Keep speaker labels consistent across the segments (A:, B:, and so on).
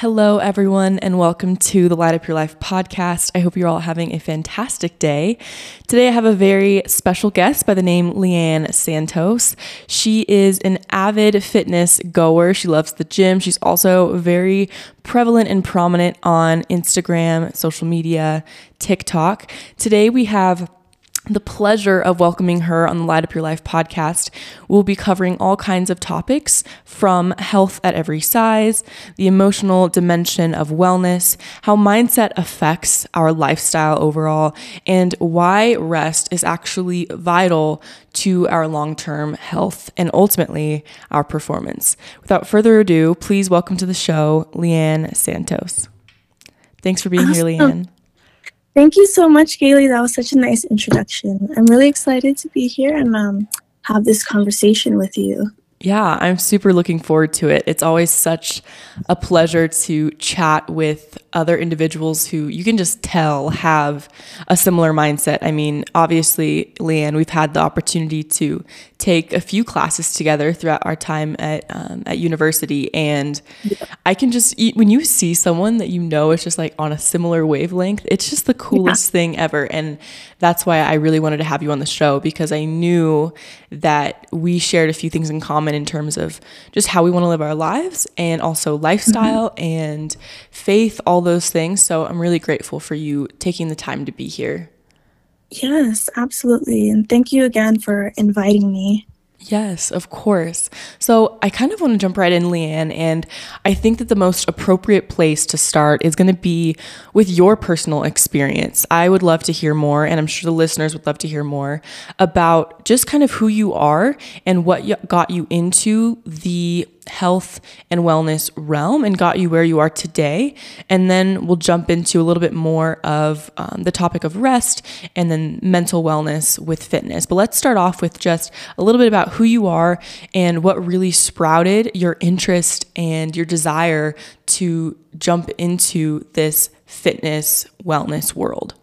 A: Hello, everyone, and welcome to the Light Up Your Life podcast. I hope you're all having a fantastic day. Today, I have a very special guest by the name LeAnne Santos. She is an avid fitness goer. She loves the gym. She's also very prevalent and prominent on Instagram, social media, TikTok. Today, we have the pleasure of welcoming her on the Light Up Your Life podcast. We'll be covering all kinds of topics from health at every size, the emotional dimension of wellness, how mindset affects our lifestyle overall, and why rest is actually vital to our long term health and ultimately our performance. Without further ado, please welcome to the show LeAnne Santos. Thanks for being awesome. here, LeAnne.
B: Thank you so much, Galey. That was such a nice introduction. I'm really excited to be here and um, have this conversation with you.
A: Yeah, I'm super looking forward to it. It's always such a pleasure to chat with other individuals who you can just tell have a similar mindset. I mean, obviously, LeAnne, we've had the opportunity to take a few classes together throughout our time at um, at university, and yeah. I can just eat, when you see someone that you know is just like on a similar wavelength, it's just the coolest yeah. thing ever. And that's why I really wanted to have you on the show because I knew that we shared a few things in common in terms of just how we want to live our lives and also lifestyle mm-hmm. and faith, all those things. So I'm really grateful for you taking the time to be here.
B: Yes, absolutely. And thank you again for inviting me.
A: Yes, of course. So I kind of want to jump right in, LeAnne, and I think that the most appropriate place to start is going to be with your personal experience. I would love to hear more, and I'm sure the listeners would love to hear more about just kind of who you are and what got you into the health and wellness realm and got you where you are today. And then we'll jump into a little bit more of um, the topic of rest and then mental wellness with fitness. But let's start off with just a little bit about who you are and what really sprouted your interest and your desire to jump into this fitness wellness world.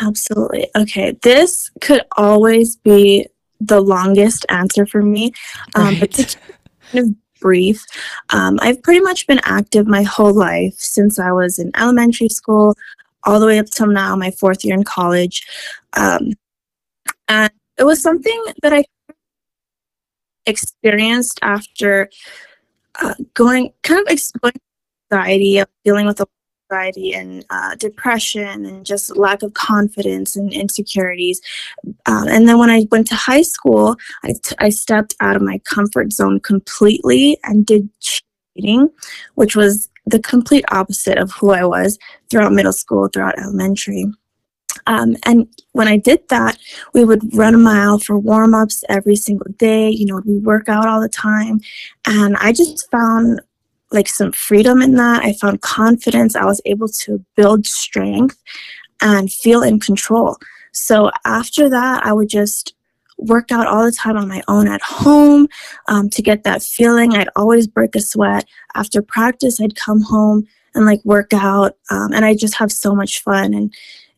B: Absolutely. Okay. This could always be the longest answer for me. Um, right. But to kind of brief. Um, I've pretty much been active my whole life since I was in elementary school, all the way up till now, my fourth year in college. Um, and it was something that I experienced after uh, going kind of exploring anxiety, of dealing with a anxiety and uh, depression and just lack of confidence and insecurities. Um, and then when I went to high school, I, t- I stepped out of my comfort zone completely and did cheating, which was the complete opposite of who I was throughout middle school, throughout elementary. Um, and when I did that, we would run a mile for warm ups every single day. You know, we work out all the time. And I just found like some freedom in that. I found confidence. I was able to build strength and feel in control. So after that, I would just work out all the time on my own at home um, to get that feeling. I'd always break a sweat. After practice, I'd come home and like work out, um, and I just have so much fun. And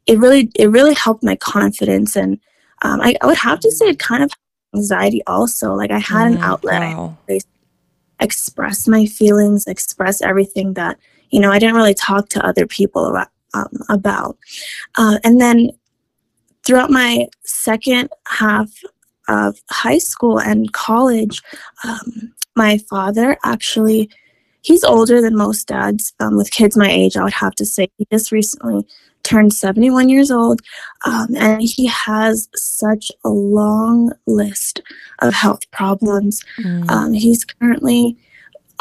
B: it really, it really helped my confidence. And um, I, I, would have to say it kind of anxiety also. Like I had mm, an outlet. Wow. I express my feelings, express everything that, you know, I didn't really talk to other people about. Um, about. Uh, and then throughout my second half of high school and college, um, my father actually, he's older than most dads um, with kids my age, I would have to say. He just recently turned 71 years old, um, and he has such a long list of health problems. Mm. Um, he's currently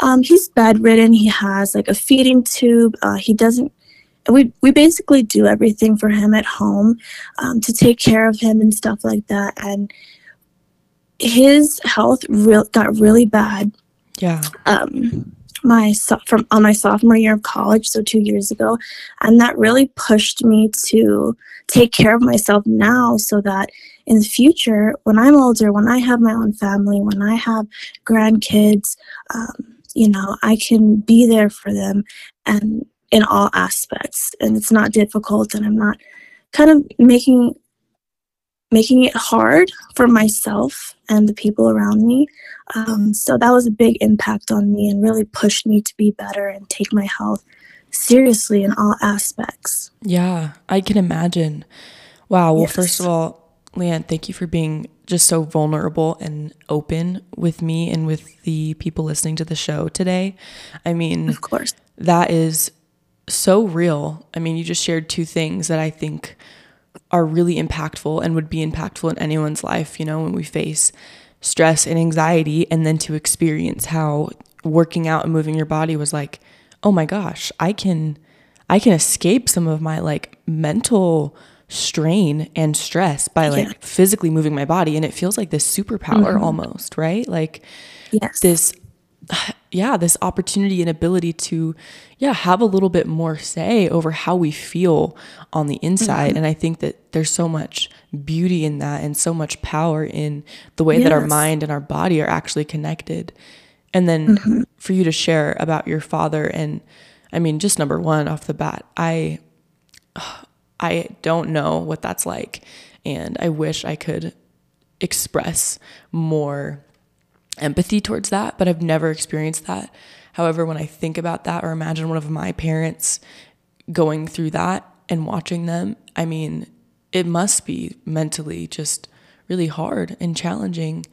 B: um, he's bedridden. He has like a feeding tube. Uh, he doesn't. We we basically do everything for him at home um, to take care of him and stuff like that. And his health real got really bad.
A: Yeah.
B: Um, my from on my sophomore year of college, so two years ago, and that really pushed me to take care of myself now, so that in the future, when I'm older, when I have my own family, when I have grandkids, um, you know, I can be there for them, and in all aspects, and it's not difficult, and I'm not kind of making making it hard for myself and the people around me. Um, so that was a big impact on me and really pushed me to be better and take my health seriously in all aspects.
A: Yeah, I can imagine. Wow. Well, yes. first of all, LeAnne, thank you for being just so vulnerable and open with me and with the people listening to the show today. I mean,
B: of course,
A: that is so real. I mean, you just shared two things that I think are really impactful and would be impactful in anyone's life, you know, when we face stress and anxiety, and then to experience how working out and moving your body was like, oh my gosh, I can I can escape some of my like mental strain and stress by like yeah. physically moving my body and it feels like this superpower mm-hmm. almost, right? Like
B: yes.
A: this yeah, this opportunity and ability to yeah, have a little bit more say over how we feel on the inside mm-hmm. and I think that there's so much beauty in that and so much power in the way yes. that our mind and our body are actually connected. And then mm-hmm. for you to share about your father and I mean just number 1 off the bat, I I don't know what that's like. And I wish I could express more empathy towards that, but I've never experienced that. However, when I think about that or imagine one of my parents going through that and watching them, I mean, it must be mentally just really hard and challenging.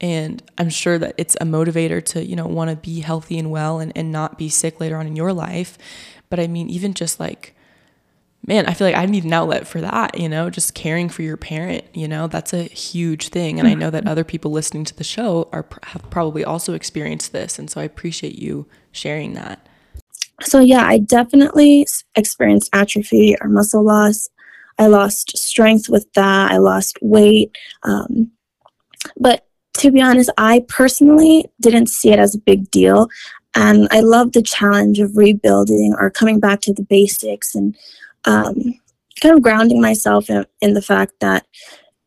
A: And I'm sure that it's a motivator to, you know, want to be healthy and well and, and not be sick later on in your life. But I mean, even just like man, I feel like I need an outlet for that, you know, just caring for your parent, you know, that's a huge thing. And I know that mm-hmm. other people listening to the show are have probably also experienced this. And so I appreciate you sharing that.
B: So, yeah, I definitely experienced atrophy or muscle loss. I lost strength with that, I lost weight. Um, but to be honest, I personally didn't see it as a big deal. And I love the challenge of rebuilding or coming back to the basics and um, kind of grounding myself in, in the fact that,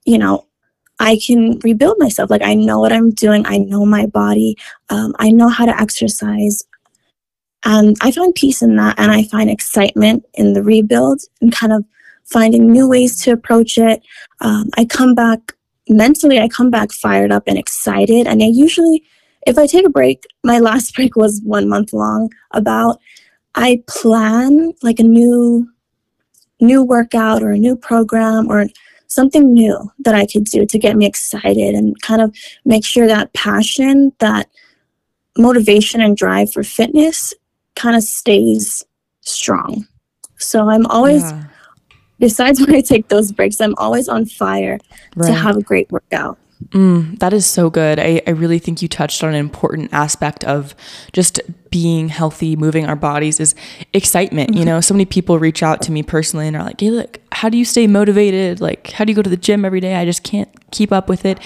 B: you know, I can rebuild myself. Like I know what I'm doing. I know my body. Um, I know how to exercise. And I find peace in that. And I find excitement in the rebuild and kind of finding new ways to approach it. Um, I come back mentally, I come back fired up and excited. And I usually, if I take a break, my last break was one month long about, I plan like a new new workout or a new program or something new that I could do to get me excited and kind of make sure that passion, that motivation and drive for fitness kind of stays strong. So I'm always, yeah. besides when I take those breaks, I'm always on fire right. to have a great workout.
A: Mm, that is so good. I, I really think you touched on an important aspect of just being healthy, moving our bodies is excitement. Mm-hmm. You know, so many people reach out to me personally and are like, hey, look, how do you stay motivated? Like, how do you go to the gym every day? I just can't keep up with it.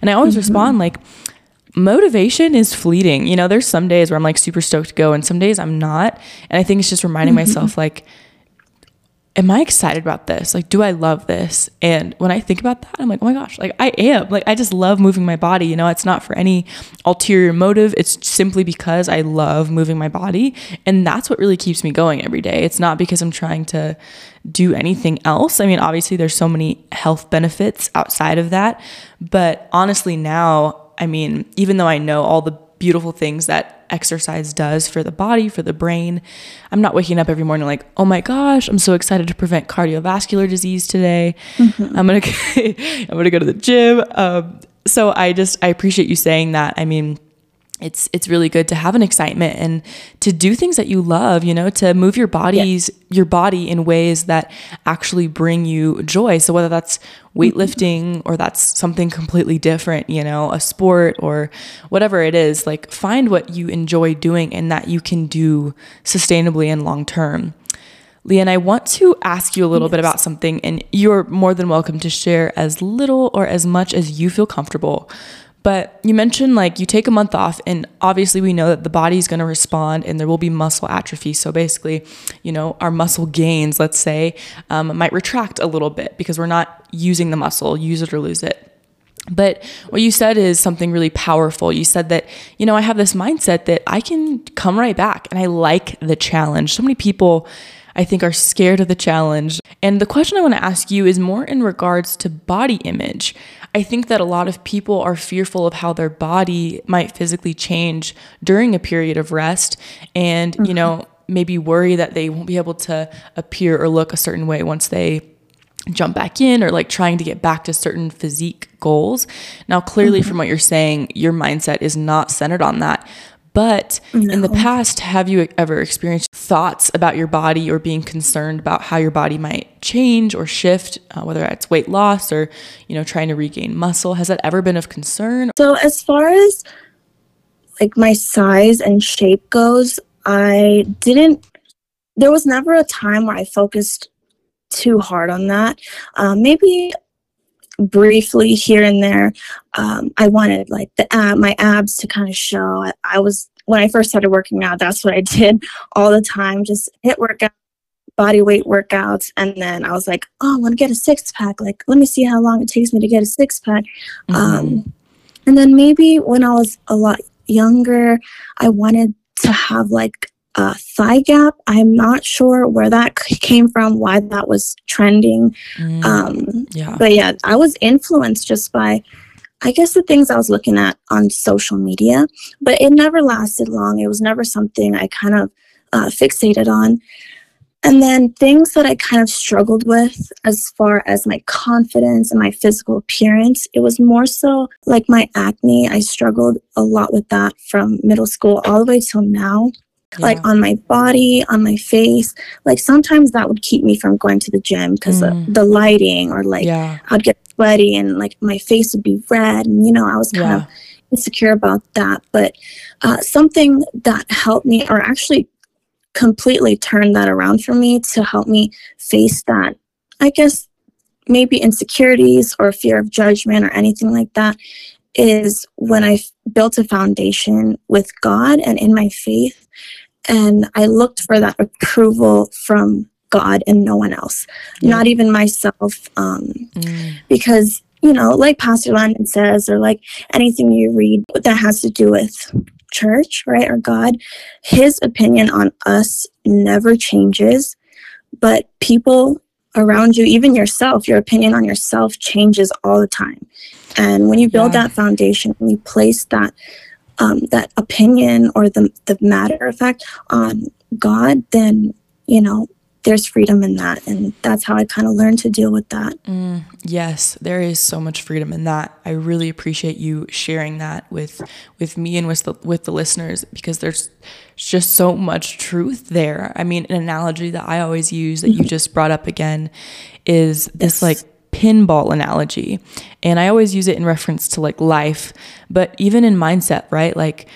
A: And I always mm-hmm. respond like, motivation is fleeting. You know, there's some days where I'm like super stoked to go and some days I'm not. And I think it's just reminding mm-hmm. myself like, am I excited about this? Like, do I love this? And when I think about that, I'm like, oh my gosh, like I am. Like, I just love moving my body. You know, it's not for any ulterior motive. It's simply because I love moving my body. And that's what really keeps me going every day. It's not because I'm trying to do anything else. I mean, obviously, there's so many health benefits outside of that. But honestly, now, I mean, even though I know all the beautiful things that exercise does for the body, for the brain. I'm not waking up every morning like, oh my gosh, I'm so excited to prevent cardiovascular disease today. Mm-hmm. I'm gonna I'm gonna go to the gym. Um, so I just I appreciate you saying that. I mean, it's it's really good to have an excitement and to do things that you love you know to move your bodies yeah. your body in ways that actually bring you joy so whether that's weightlifting mm-hmm. or that's something completely different you know a sport or whatever it is like find what you enjoy doing and that you can do sustainably and long term LeAnne, I want to ask you a little yes. bit about something, and you're more than welcome to share as little or as much as you feel comfortable. But you mentioned like you take a month off, and obviously we know that the body is going to respond and there will be muscle atrophy. So basically, you know, our muscle gains, let's say, um, might retract a little bit because we're not using the muscle, use it or lose it. But what you said is something really powerful. You said that, you know, I have this mindset that I can come right back and I like the challenge. So many people, I think are scared of the challenge. And the question I want to ask you is more in regards to body image. I think that a lot of people are fearful of how their body might physically change during a period of rest and, mm-hmm. you know, maybe worry that they won't be able to appear or look a certain way once they jump back in or like trying to get back to certain physique goals. Now, clearly, mm-hmm. from what you're saying, your mindset is not centered on that. But no. in the past, have you ever experienced thoughts about your body or being concerned about how your body might change or shift, uh, whether it's weight loss or, you know, trying to regain muscle? Has that ever been of concern?
B: So, as far as like my size and shape goes, I didn't, there was never a time where I focused too hard on that. Um, maybe briefly here and there, um, I wanted like the ab, my abs to kind of show. I, I was when I first started working out, that's what I did all the time, just hit workout, body weight workouts, and then I was like, oh, I want to get a six pack. Like, let me see how long it takes me to get a six pack. Mm-hmm. Um, and then maybe when I was a lot younger, I wanted to have like a thigh gap. I'm not sure where that came from, why that was trending. Mm, um, yeah. But yeah, I was influenced just by, I guess, the things I was looking at on social media. But it never lasted long. It was never something I kind of uh, fixated on. And then things that I kind of struggled with as far as my confidence and my physical appearance, it was more so like my acne. I struggled a lot with that from middle school all the way till now yeah. like on my body, on my face. Like sometimes that would keep me from going to the gym because mm. of the lighting or like yeah. I'd get sweaty and like my face would be red. And, you know, I was kind yeah. of insecure about that. But uh, something that helped me or actually completely turned that around for me to help me face that, I guess, maybe insecurities or fear of judgment or anything like that is when I built a foundation with God and in my faith and I looked for that approval from God and no one else, yeah. not even myself. Um, mm. Because, you know, like Pastor Landon says, or like anything you read that has to do with church, right, or God, his opinion on us never changes. But people around you, even yourself, your opinion on yourself changes all the time. And when you build yeah. that foundation, when you place that um, that opinion or the, the matter of fact on God, then, you know, there's freedom in that. And that's how I kind of learned to deal with that.
A: Mm, yes, there is so much freedom in that. I really appreciate you sharing that with with me and with the, with the listeners because there's just so much truth there. I mean, an analogy that I always use that you mm-hmm. just brought up again is this yes. like pinball analogy. And I always use it in reference to like life, but even in mindset, right? Like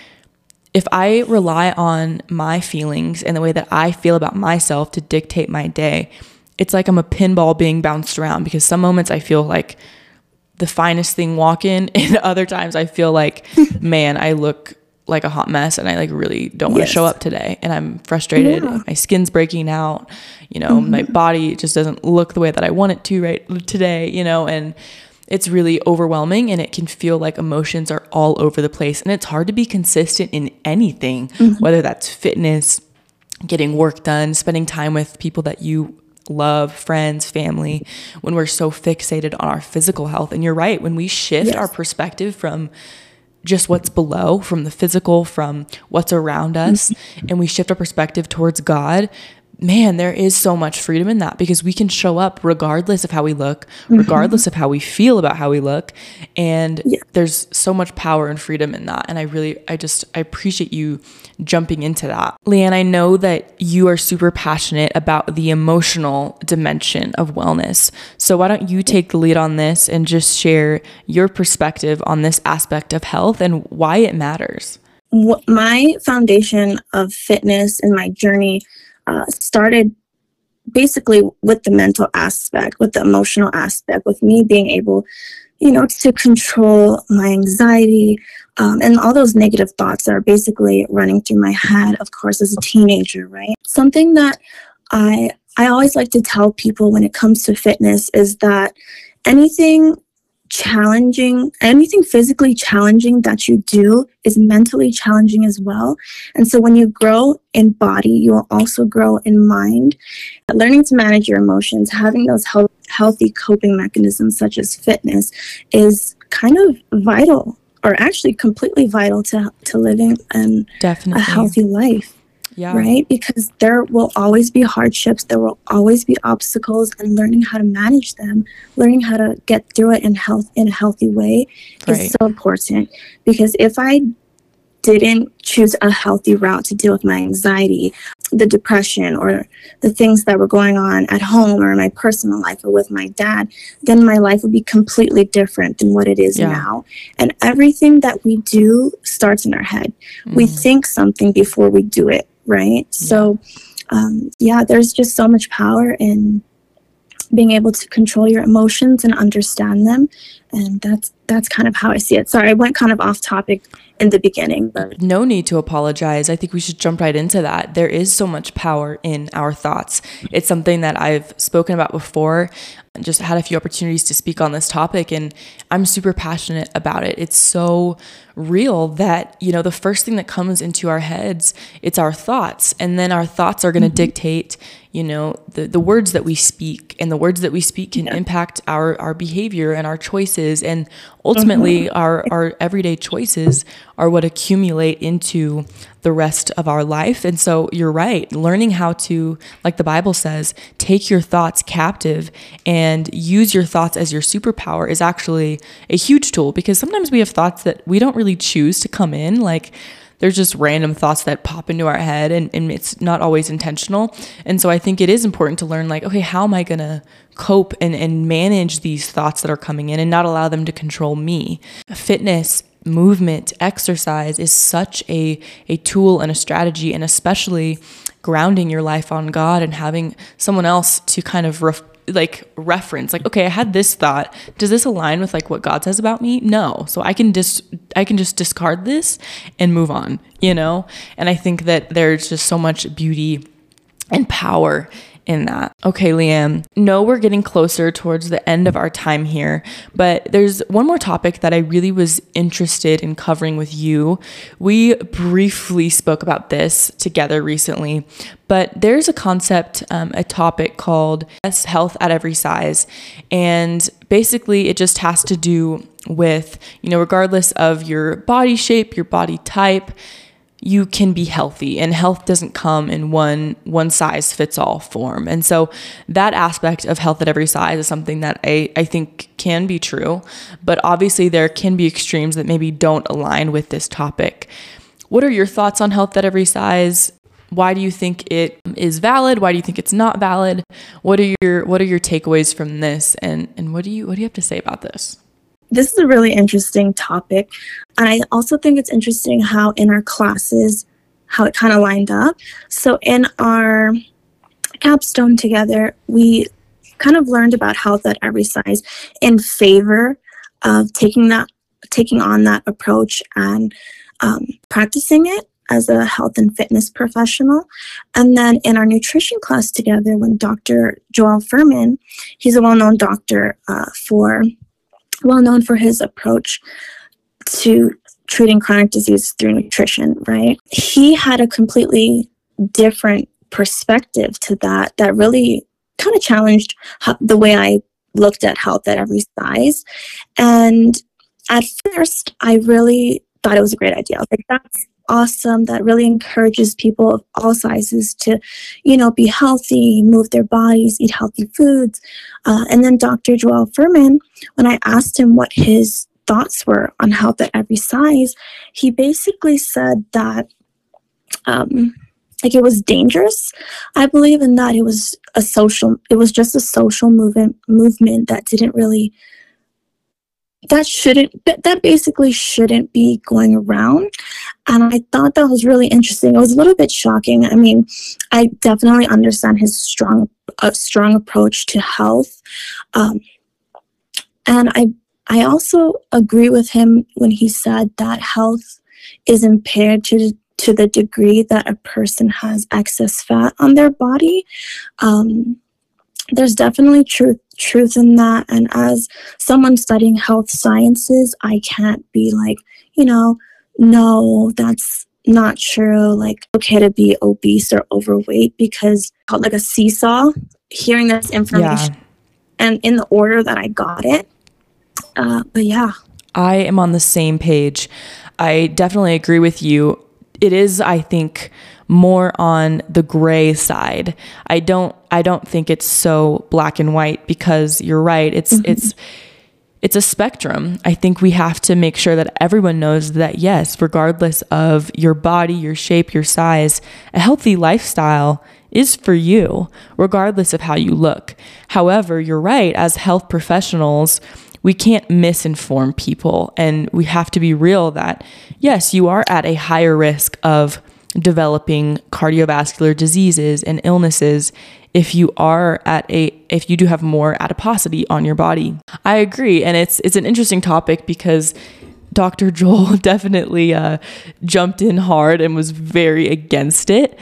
A: if I rely on my feelings and the way that I feel about myself to dictate my day, it's like I'm a pinball being bounced around because some moments I feel like the finest thing walking and other times I feel like man, I look like a hot mess and I like really don't want to yes. show up today and I'm frustrated. Yeah. My skin's breaking out. You know, mm-hmm. my body just doesn't look the way that I want it to right today, you know, and it's really overwhelming and it can feel like emotions are all over the place and it's hard to be consistent in anything, mm-hmm. whether that's fitness, getting work done, spending time with people that you love, friends, family, when we're so fixated on our physical health. And you're right, when we shift yes. our perspective from just what's below, from the physical, from what's around us, mm-hmm. and we shift our perspective towards God, man, there is so much freedom in that because we can show up regardless of how we look, mm-hmm. regardless of how we feel about how we look. And yeah. there's so much power and freedom in that. And I really, I just, I appreciate you jumping into that. LeAnne, I know that you are super passionate about the emotional dimension of wellness. So why don't you take the lead on this and just share your perspective on this aspect of health and why it matters?
B: My foundation of fitness and my journey uh, started basically with the mental aspect, with the emotional aspect, with me being able, you know, to control my anxiety um, and all those negative thoughts that are basically running through my head, of course, as a teenager, right? Something that I I always like to tell people when it comes to fitness is that anything challenging, anything physically challenging that you do is mentally challenging as well. And so when you grow in body, you will also grow in mind. Learning to manage your emotions, having those health, healthy coping mechanisms such as fitness is kind of vital or actually completely vital to, to living an,
A: Definitely.
B: a healthy life
A: yeah.
B: right? Because there will always be hardships, there will always be obstacles, and learning how to manage them, learning how to get through it in health in a healthy way
A: Right.
B: is so important. Because if I didn't choose a healthy route to deal with my anxiety, the depression, or the things that were going on at home or in my personal life or with my dad, then my life would be completely different than what it is
A: Yeah.
B: now. And everything that we do starts in our head. We
A: Mhm.
B: think something before we do it, right? So, um, yeah, there's just so much power in being able to control your emotions and understand them, and that's that's kind of how I see it. Sorry, I went kind of off topic in the beginning, but
A: No need to apologize. I think we should jump right into that. There is so much power in our thoughts. It's something that I've spoken about before, just had a few opportunities to speak on this topic, and I'm super passionate about it. It's so real that, you know, the first thing that comes into our heads, it's our thoughts. And then our thoughts are going to mm-hmm. dictate, you know, the, the words that we speak. And the words that we speak can impact our, our behavior and our choices. And ultimately, mm-hmm. our, our everyday choices are what accumulate into the rest of our life. And so you're right, learning how to, like the Bible says, take your thoughts captive and use your thoughts as your superpower is actually a huge tool because sometimes we have thoughts that we don't really choose to come in. Like, there's just random thoughts that pop into our head and, and it's not always intentional. And so I think it is important to learn like, okay, how am I gonna cope and, and manage these thoughts that are coming in and not allow them to control me? Fitness, movement, exercise is such a, a tool and a strategy, and especially grounding your life on God and having someone else to kind of ref- like reference like okay i had this thought. Does this align with like what god says about me? No. So i can dis i can just discard this and move on you know? And i think that there's just so much beauty and power in that. Okay, LeAnne, no, we're getting closer towards the end of our time here, but there's one more topic that I really was interested in covering with you. We briefly spoke about this together recently, but there's a concept, um, a topic called health at every size. And basically, it just has to do with, you know, regardless of your body shape, your body type, you can be healthy and health doesn't come in one one size fits all form. And so that aspect of health at every size is something that I, I think can be true but obviously there can be extremes that maybe don't align with this topic. What are your thoughts on health at every size? Why do you think it is valid? Why do you think it's not valid? What are your what are your takeaways from this? And and what do you what do you have to say about this
B: this is a really interesting topic. And I also think it's interesting how in our classes, how it kind of lined up. So in our capstone together, we kind of learned about health at every size in favor of taking that taking on that approach and um, practicing it as a health and fitness professional. And then in our nutrition class together, when Dr. Joel Fuhrman, he's a well-known doctor uh, for well known for his approach to treating chronic disease through nutrition, right? He had a completely different perspective to that that really kind of challenged ho- the way I looked at health at every size. And at first, I really thought it was a great idea. Like, that's awesome. That really encourages people of all sizes to, you know, be healthy, move their bodies, eat healthy foods. Uh, and then Dr. Joel Fuhrman, when I asked him what his thoughts were on health at every size, he basically said that um, like it was dangerous. I believe in that it was a social, it was just a social movement movement that didn't really that shouldn't that, that basically shouldn't be going around. And i thought that was really interesting. It was a little bit shocking. I mean i definitely understand his strong uh, strong approach to health. Um, and i i also agree with him when he said that health is impaired to to the degree that a person has excess fat on their body. Um, there's definitely truth truth in that. And as someone studying health sciences, I can't be like, you know, no, that's not true. Like, okay to be obese or overweight because called like a seesaw. Hearing this information yeah. and in the order that I got it. Uh, but yeah.
A: I am on the same page. I definitely agree with you. It is, I think, more on the gray side. I don't I don't think it's so black and white because you're right. It's mm-hmm. it's it's a spectrum. I think we have to make sure that everyone knows that yes, regardless of your body, your shape, your size, a healthy lifestyle is for you, regardless of how you look. However, you're right, as health professionals, we can't misinform people and we have to be real that yes, you are at a higher risk of developing cardiovascular diseases and illnesses if you are at a if you do have more adiposity on your body. I agree and it's it's an interesting topic because Dr. Joel definitely uh, jumped in hard and was very against it.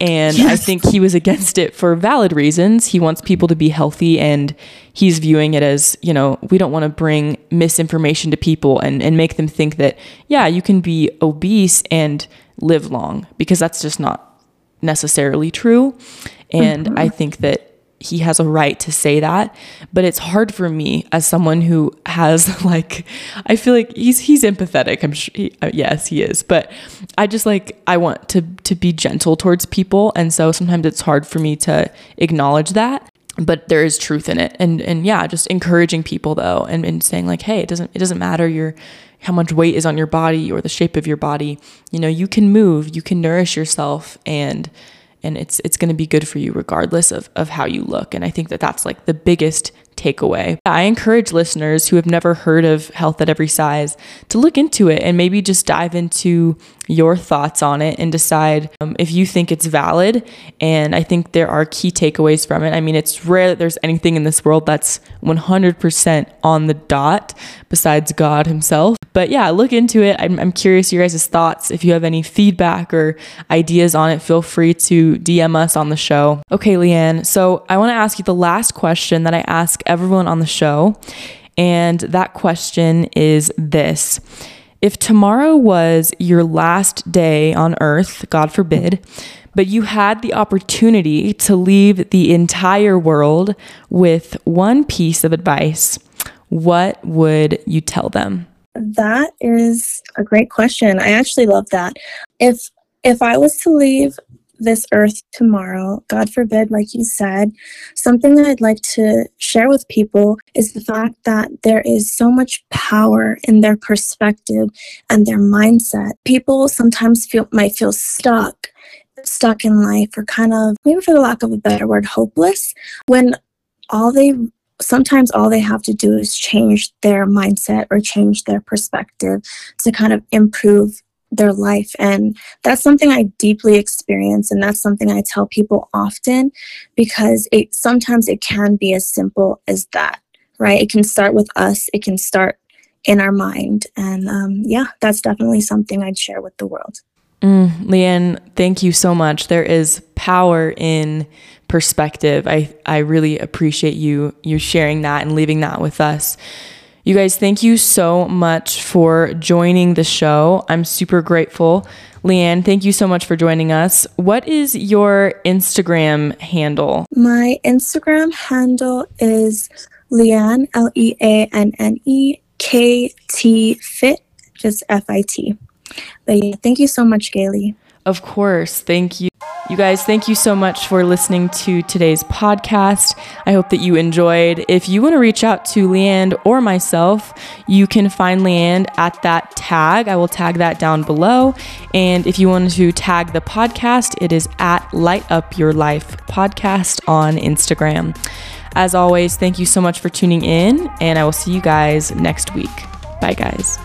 A: And yes. I think he was against it for valid reasons. He wants people to be healthy and he's viewing it as, you know, we don't want to bring misinformation to people and, and make them think that, yeah, you can be obese and live long because that's just not necessarily true. And mm-hmm. I think that he has a right to say that but it's hard for me as someone who has like i feel like he's he's empathetic i'm sure he, uh, yes he is but i just like i want to to be gentle towards people and so sometimes it's hard for me to acknowledge that but there is truth in it and and yeah just encouraging people though and, and saying like hey it doesn't it doesn't matter your how much weight is on your body or the shape of your body. You know, you can move, you can nourish yourself and and it's it's going to be good for you regardless of of how you look. And I think that that's like the biggest takeaway. I encourage listeners who have never heard of health at every size to look into it and maybe just dive into your thoughts on it and decide um, if you think it's valid. And I think there are key takeaways from it. I mean, it's rare that there's anything in this world that's 100% on the dot besides God Himself. But yeah, look into it. I'm, I'm curious your guys' thoughts. If you have any feedback or ideas on it, feel free to DM us on the show. Okay, LeAnne. So I want to ask you the last question that I ask everyone on the show. And that question is this If tomorrow was your last day on earth, God forbid, but you had the opportunity to leave the entire world with one piece of advice, what would you tell them?
B: That is a great question. I actually love that. If if I was to leave this earth tomorrow, God forbid, like you said, something that I'd like to share with people is the fact that there is so much power in their perspective and their mindset. People sometimes feel might feel stuck, stuck in life, or kind of maybe for the lack of a better word, hopeless, when all they sometimes all they have to do is change their mindset or change their perspective to kind of improve their life. And that's something I deeply experience. And that's something I tell people often because it sometimes it can be as simple as that, right? It can start with us, it can start in our mind. And um, yeah, that's definitely something I'd share with the world.
A: Mm, LeAnne, thank you so much. There is power in perspective. I, I really appreciate you you sharing that and leaving that with us. You guys, thank you so much for joining the show. I'm super grateful. LeAnne, thank you so much for joining us. What is your Instagram handle?
B: My Instagram handle is Leanne, L E A N N E K T Fit, just F I T. But yeah, thank you so much, Galey.
A: Of course. Thank you. You guys, thank you so much for listening to today's podcast. I hope that you enjoyed. If you want to reach out to LeAnne or myself, you can find LeAnne at that tag. I will tag that down below. And if you want to tag the podcast, it is at Light Up Your Life podcast on Instagram. As always, thank you so much for tuning in, and I will see you guys next week. Bye, guys.